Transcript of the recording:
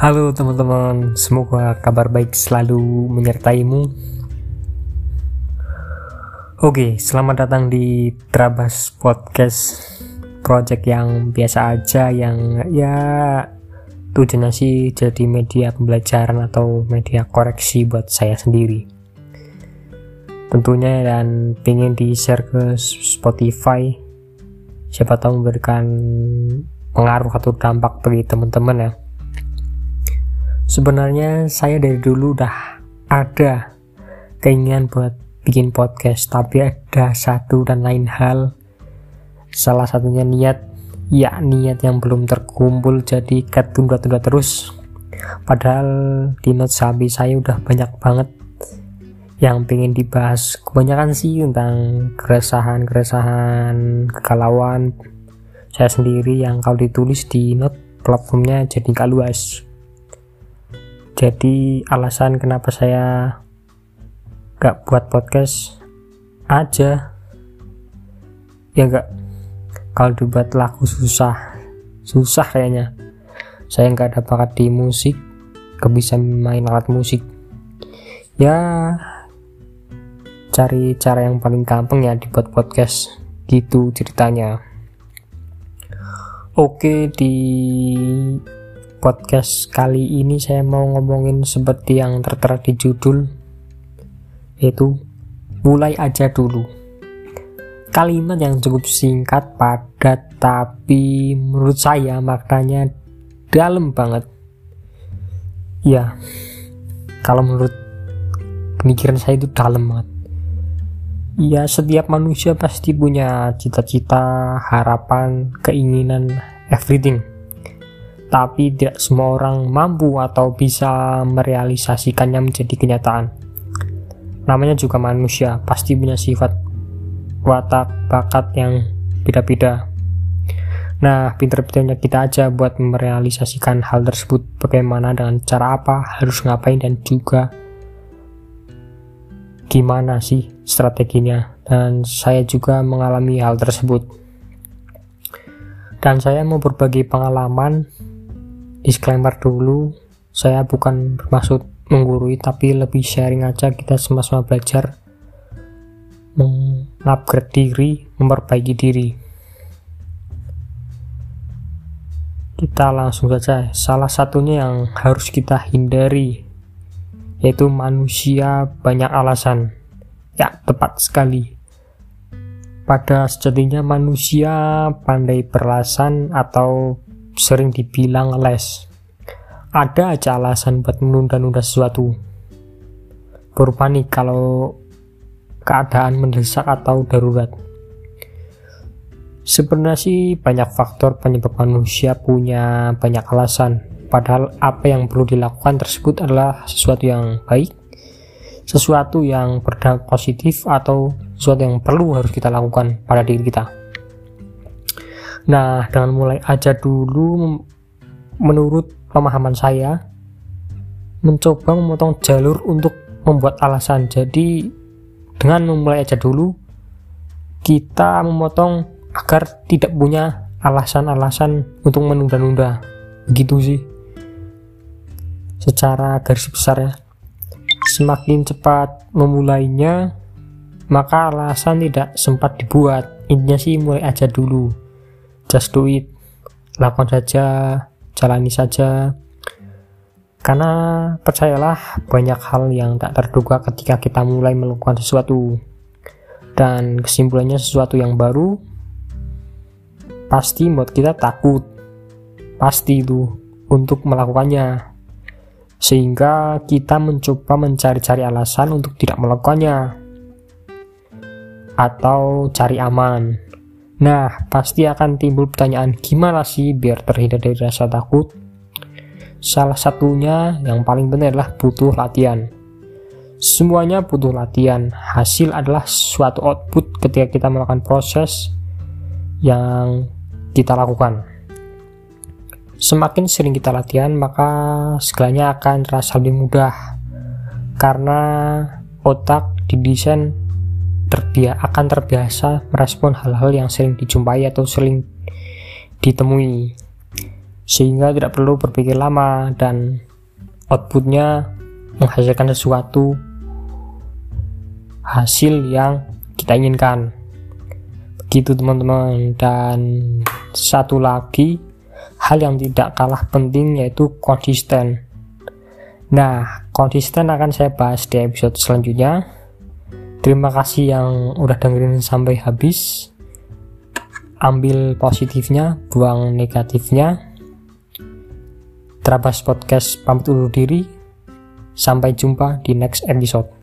Halo teman-teman, semoga kabar baik selalu menyertaimu. Oke, selamat datang di Trabas Podcast Project yang biasa aja yang ya tujuannya sih jadi media pembelajaran atau media koreksi buat saya sendiri. Tentunya dan pengen di share ke Spotify siapa tahu memberikan pengaruh atau dampak bagi teman-teman ya sebenarnya saya dari dulu udah ada keinginan buat bikin podcast tapi ada satu dan lain hal. Salah satunya niat ya niat yang belum terkumpul jadi ketunda-tunda terus. Padahal di note sabi saya udah banyak banget yang pengen dibahas. Kebanyakan sih tentang keresahan-keresahan kegalauan. Saya sendiri yang kalau ditulis di note platformnya jadi gak luas jadi alasan kenapa saya gak buat podcast aja. Ya gak kalau dibuat lagu susah susah kayaknya. Saya nggak ada bakat di musik gak bisa main alat musik. Ya cari cara yang paling gampang ya dibuat podcast gitu ceritanya. Oke di podcast kali ini saya mau ngomongin seperti yang tertera di judul yaitu mulai aja dulu. Kalimat yang cukup singkat padat tapi menurut saya maknanya dalam banget. Ya kalau menurut pemikiran saya itu dalam banget. Ya setiap manusia pasti punya cita-cita harapan keinginan everything tapi tidak semua orang mampu atau bisa merealisasikannya menjadi kenyataan. Namanya juga manusia, pasti punya sifat watak bakat yang beda-beda. Nah, pinter-pinternya kita aja buat merealisasikan hal tersebut bagaimana dengan cara apa, harus ngapain dan juga gimana sih strateginya. Dan saya juga mengalami hal tersebut. Dan saya mau berbagi pengalaman disclaimer dulu saya bukan bermaksud menggurui tapi lebih sharing aja kita sama-sama belajar mengupgrade diri memperbaiki diri. Kita langsung saja. Salah satunya yang harus kita hindari yaitu manusia banyak alasan. Ya tepat sekali. Pada sejatinya manusia pandai beralasan atau sering dibilang les. Ada aja alasan buat menunda-nunda sesuatu. Berupa nih kalau keadaan mendesak atau darurat. Sebenarnya sih banyak faktor penyebab manusia punya banyak alasan. Padahal apa yang perlu dilakukan tersebut adalah sesuatu yang baik, sesuatu yang berdampak positif atau sesuatu yang perlu harus kita lakukan pada diri kita. Nah, dengan mulai aja dulu menurut pemahaman saya mencoba memotong jalur untuk membuat alasan. Jadi dengan memulai aja dulu kita memotong agar tidak punya alasan-alasan untuk menunda-nunda. Begitu sih. Secara garis besar ya. Semakin cepat memulainya, maka alasan tidak sempat dibuat. Intinya sih mulai aja dulu just do it. Lakukan saja jalani saja. Karena percayalah banyak hal yang tak terduga ketika kita mulai melakukan sesuatu. Dan kesimpulannya sesuatu yang baru pasti membuat kita takut. Pasti itu untuk melakukannya. Sehingga kita mencoba mencari-cari alasan untuk tidak melakukannya. Atau cari aman Nah, pasti akan timbul pertanyaan gimana sih biar terhindar dari rasa takut? Salah satunya yang paling benar adalah butuh latihan. Semuanya butuh latihan. Hasil adalah suatu output ketika kita melakukan proses yang kita lakukan. Semakin sering kita latihan, maka segalanya akan terasa lebih mudah. Karena otak didesain terbia akan terbiasa merespon hal-hal yang sering dijumpai atau sering ditemui. sehingga tidak perlu berpikir lama dan outputnya menghasilkan sesuatu hasil yang kita inginkan. Begitu teman-teman. Dan satu lagi hal yang tidak kalah penting yaitu konsisten. Nah konsisten akan saya bahas di episode selanjutnya terima kasih yang udah dengerin sampai habis ambil positifnya buang negatifnya Terabas Podcast pamit undur diri. Sampai jumpa di next episode.